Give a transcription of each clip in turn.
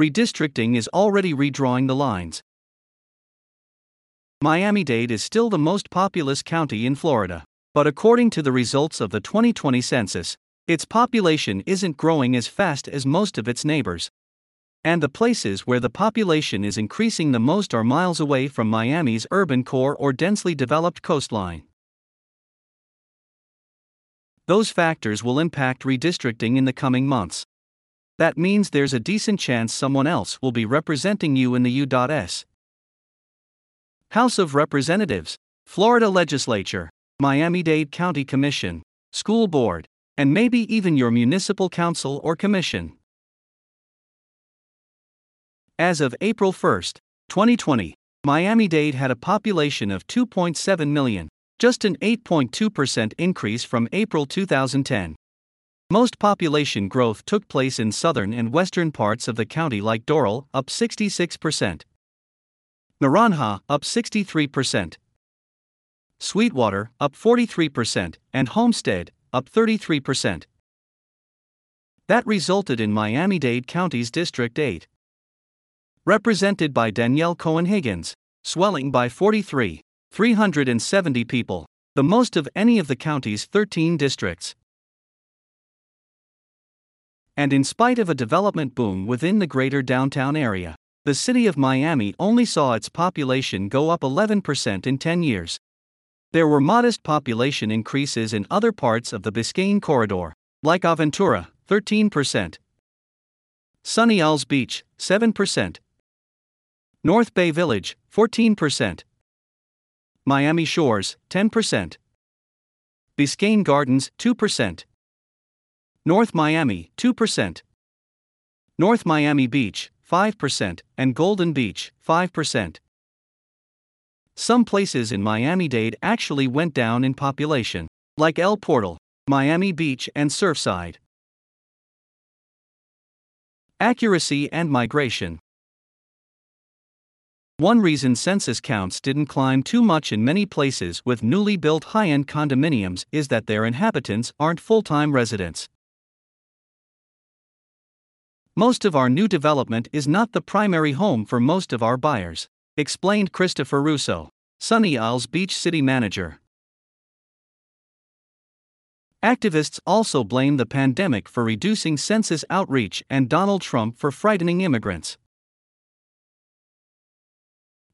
redistricting is already redrawing the lines. Miami Dade is still the most populous county in Florida, but according to the results of the 2020 census, its population isn't growing as fast as most of its neighbors. And the places where the population is increasing the most are miles away from Miami's urban core or densely developed coastline. Those factors will impact redistricting in the coming months. That means there's a decent chance someone else will be representing you in the U.S. House of Representatives, Florida Legislature, Miami Dade County Commission, School Board, and maybe even your municipal council or commission. As of April 1, 2020, Miami Dade had a population of 2.7 million, just an 8.2% increase from April 2010. Most population growth took place in southern and western parts of the county, like Doral, up 66%, Naranja, up 63%, Sweetwater, up 43%, and Homestead, up 33%. That resulted in Miami Dade County's District 8. Represented by Danielle Cohen Higgins, swelling by 43, 370 people, the most of any of the county's 13 districts. And in spite of a development boom within the greater downtown area, the city of Miami only saw its population go up 11% in 10 years. There were modest population increases in other parts of the Biscayne corridor, like Aventura, 13%, Sunny Isles Beach, 7%, North Bay Village, 14%, Miami Shores, 10%, Biscayne Gardens, 2%, North Miami, 2%, North Miami Beach, 5%, and Golden Beach, 5%. Some places in Miami Dade actually went down in population, like El Portal, Miami Beach, and Surfside. Accuracy and migration. One reason census counts didn't climb too much in many places with newly built high end condominiums is that their inhabitants aren't full time residents. Most of our new development is not the primary home for most of our buyers explained Christopher Russo, Sunny Isles Beach City Manager. Activists also blame the pandemic for reducing census outreach and Donald Trump for frightening immigrants.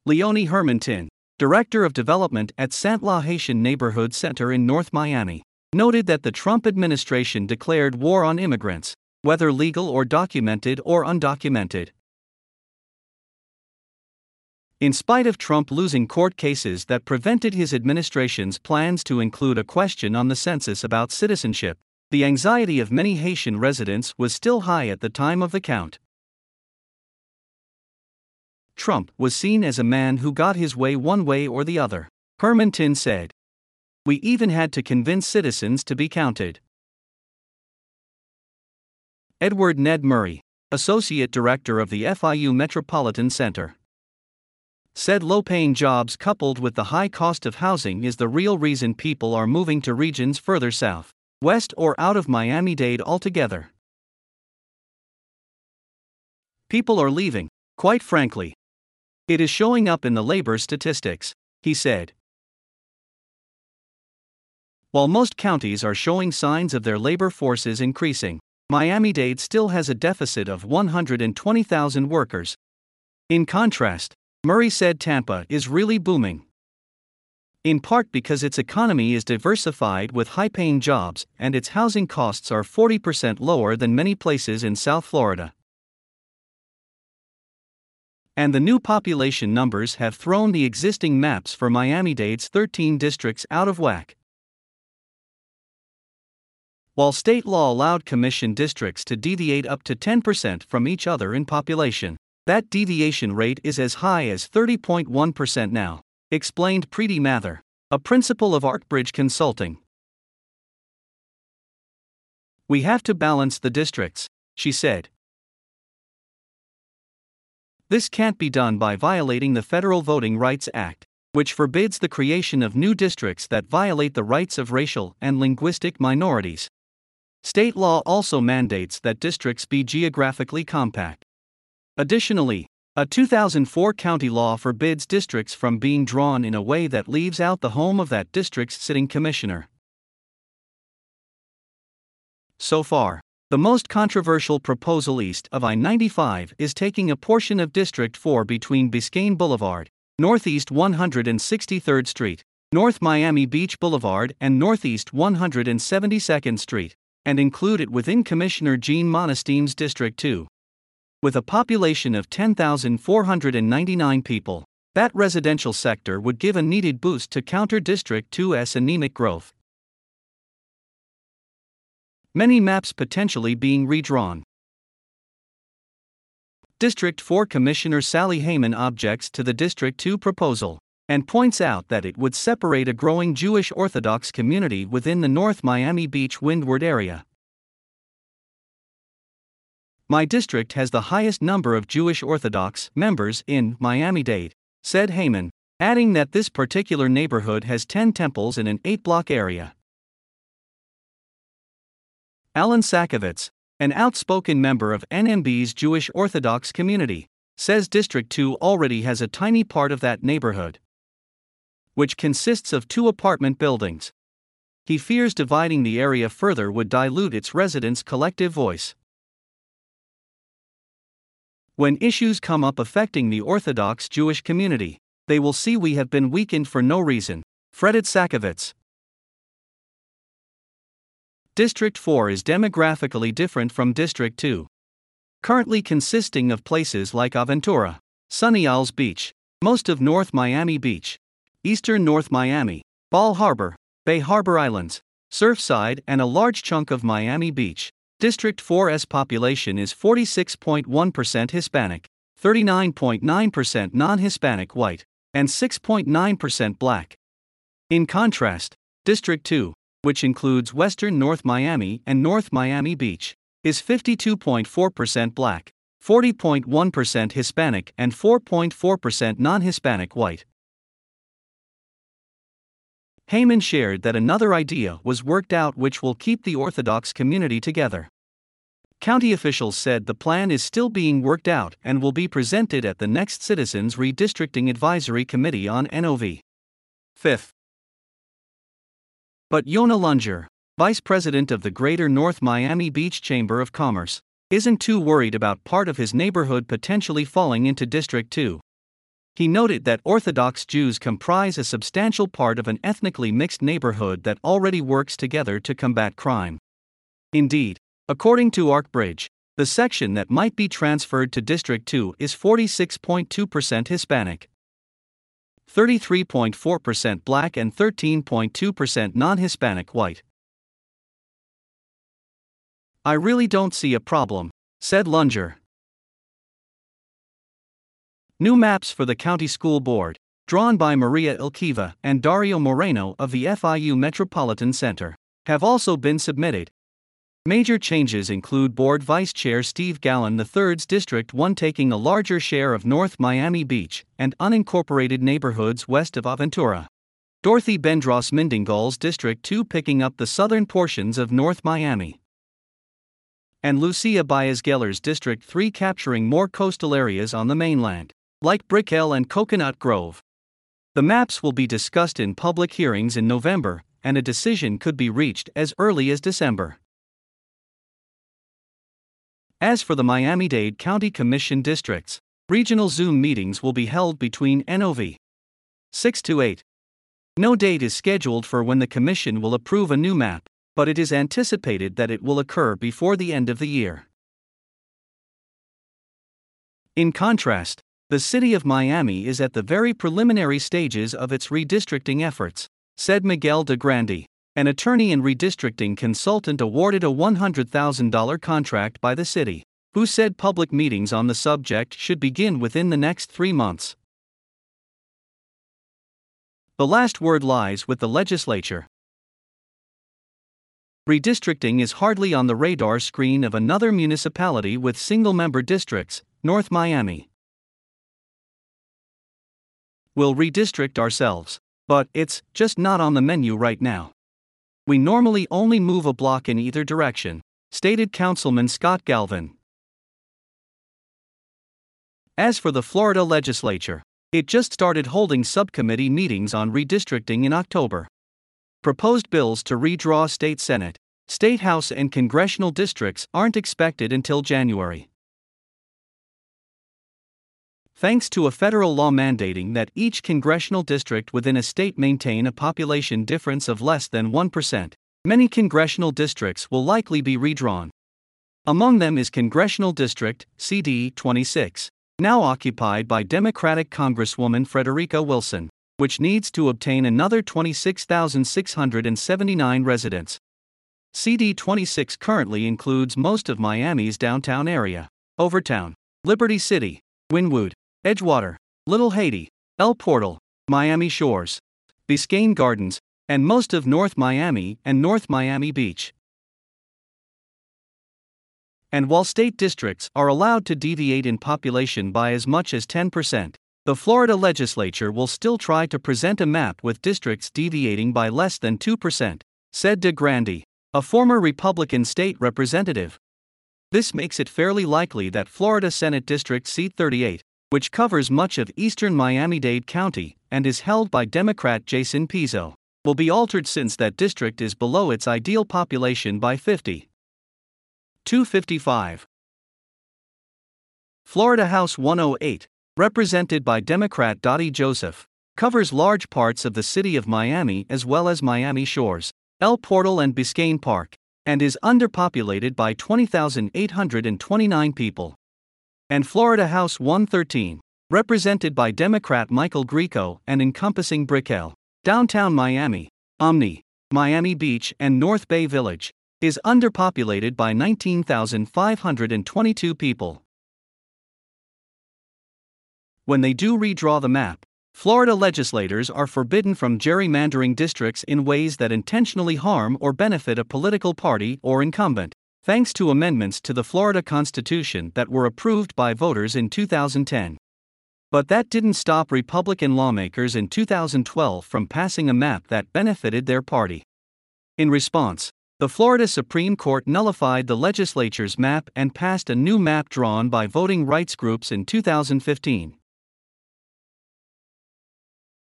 Leonie Hermantin, Director of Development at Sant La Haitian Neighborhood Center in North Miami, noted that the Trump administration declared war on immigrants, whether legal or documented or undocumented. In spite of Trump losing court cases that prevented his administration's plans to include a question on the census about citizenship, the anxiety of many Haitian residents was still high at the time of the count. Trump was seen as a man who got his way one way or the other, Hermantin said. We even had to convince citizens to be counted. Edward Ned Murray, Associate Director of the FIU Metropolitan Center said low paying jobs coupled with the high cost of housing is the real reason people are moving to regions further south, west, or out of Miami Dade altogether. People are leaving, quite frankly. It is showing up in the labor statistics, he said. While most counties are showing signs of their labor forces increasing, Miami Dade still has a deficit of 120,000 workers. In contrast, Murray said Tampa is really booming. In part because its economy is diversified with high paying jobs and its housing costs are 40% lower than many places in South Florida. And the new population numbers have thrown the existing maps for Miami Dade's 13 districts out of whack. While state law allowed commission districts to deviate up to 10% from each other in population, that deviation rate is as high as 30.1% now, explained Preeti Mather, a principal of ArcBridge Consulting. We have to balance the districts, she said. This can't be done by violating the Federal Voting Rights Act, which forbids the creation of new districts that violate the rights of racial and linguistic minorities. State law also mandates that districts be geographically compact. Additionally, a 2004 county law forbids districts from being drawn in a way that leaves out the home of that district's sitting commissioner. So far, the most controversial proposal east of I 95 is taking a portion of District 4 between Biscayne Boulevard, Northeast 163rd Street, North Miami Beach Boulevard, and Northeast 172nd Street, and include it within Commissioner Jean Monestime's District 2. With a population of 10,499 people, that residential sector would give a needed boost to counter District 2's anemic growth. Many maps potentially being redrawn. District 4 Commissioner Sally Heyman objects to the District 2 proposal and points out that it would separate a growing Jewish Orthodox community within the North Miami Beach Windward area. My district has the highest number of Jewish Orthodox members in Miami Dade, said Heyman, adding that this particular neighborhood has 10 temples in an 8 block area. Alan Sakowitz, an outspoken member of NMB's Jewish Orthodox community, says District 2 already has a tiny part of that neighborhood which consists of two apartment buildings. He fears dividing the area further would dilute its residents' collective voice. When issues come up affecting the Orthodox Jewish community, they will see we have been weakened for no reason, fretted Sakowitz. District 4 is demographically different from District 2. Currently consisting of places like Aventura, Sunny Isles Beach, most of North Miami Beach, eastern North Miami, Bal Harbour, Bay Harbor Islands, Surfside, and a large chunk of Miami Beach. District 4's population is 46.1% Hispanic, 39.9% non Hispanic white, and 6.9% black. In contrast, District 2, which includes western North Miami and North Miami Beach, is 52.4% black, 40.1% Hispanic, and 4.4% non Hispanic white. Heyman shared that another idea was worked out which will keep the Orthodox community together. County officials said the plan is still being worked out and will be presented at the next Citizens Redistricting Advisory Committee on NOV. 5th. But Yona Lunger, vice president of the Greater North Miami Beach Chamber of Commerce, isn't too worried about part of his neighborhood potentially falling into District 2. He noted that Orthodox Jews comprise a substantial part of an ethnically mixed neighborhood that already works together to combat crime. Indeed, according to ArcBridge, the section that might be transferred to District 2 is 46.2% Hispanic, 33.4% black, and 13.2% non Hispanic white. I really don't see a problem, said Lunger. New maps for the County School Board, drawn by Maria Ilcheva and Dario Moreno of the FIU Metropolitan Center, have also been submitted. Major changes include Board Vice Chair Steve Gallon III's District 1 taking a larger share of North Miami Beach and unincorporated neighborhoods west of Aventura. Dorothy Bendross Mindingall's District 2 picking up the southern portions of North Miami. And Lucia Baez Geller's District 3 capturing more coastal areas on the mainland like Brickell and Coconut Grove. The maps will be discussed in public hearings in November, and a decision could be reached as early as December. As for the Miami Dade County Commission districts, regional Zoom meetings will be held between NOV 6 to 8. No date is scheduled for when the Commission will approve a new map, but it is anticipated that it will occur before the end of the year. In contrast, the city of Miami is at the very preliminary stages of its redistricting efforts, said Miguel De Grandy, an attorney and redistricting consultant awarded a $100,000 contract by the city, who said public meetings on the subject should begin within the next three months. The last word lies with the legislature. Redistricting is hardly on the radar screen of another municipality with single member districts, North Miami we'll redistrict ourselves. But it's just not on the menu right now. We normally only move a block in either direction, stated Councilman Scott Galvin. As for the Florida legislature, it just started holding subcommittee meetings on redistricting in October. Proposed bills to redraw state Senate, state House, and congressional districts aren't expected until January. Thanks to a federal law mandating that each congressional district within a state maintain a population difference of less than 1%, many congressional districts will likely be redrawn. Among them is Congressional District CD 26, now occupied by Democratic Congresswoman Frederica Wilson, which needs to obtain another 26,679 residents. CD 26 currently includes most of Miami's downtown area, Overtown, Liberty City, Wynwood, Edgewater, Little Haiti, El Portal, Miami Shores, Biscayne Gardens, and most of North Miami and North Miami Beach. And while state districts are allowed to deviate in population by as much as 10%, the Florida legislature will still try to present a map with districts deviating by less than 2%, said DeGrandy, a former Republican state representative. This makes it fairly likely that Florida Senate District Seat 38, which covers much of eastern Miami Dade County and is held by Democrat Jason Pizzo, will be altered since that district is below its ideal population by 50. 255. Florida House 108, represented by Democrat Dotie Joseph, covers large parts of the city of Miami as well as Miami Shores, El Portal, and Biscayne Park, and is underpopulated by 20,829 people and Florida House 113, represented by Democrat Michael Grieco and encompassing Brickell, downtown Miami, Omni, Miami Beach, and North Bay Village, is underpopulated by 19,522 people. When they do redraw the map, Florida legislators are forbidden from gerrymandering districts in ways that intentionally harm or benefit a political party or incumbent thanks to amendments to the Florida Constitution that were approved by voters in 2010. But that didn't stop Republican lawmakers in 2012 from passing a map that benefited their party. In response, the Florida Supreme Court nullified the legislature's map and passed a new map drawn by voting rights groups in 2015.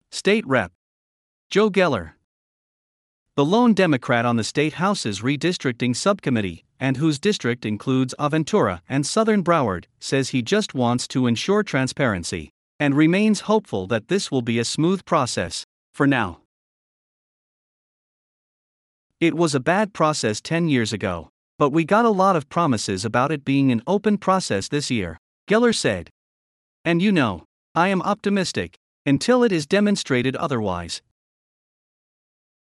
State Rep. Joe Geller. The lone Democrat on the State House's redistricting subcommittee, and whose district includes Aventura and Southern Broward, says he just wants to ensure transparency and remains hopeful that this will be a smooth process, for now. It was a bad process 10 years ago, but we got a lot of promises about it being an open process this year, Geller said. And you know, I am optimistic, until it is demonstrated otherwise,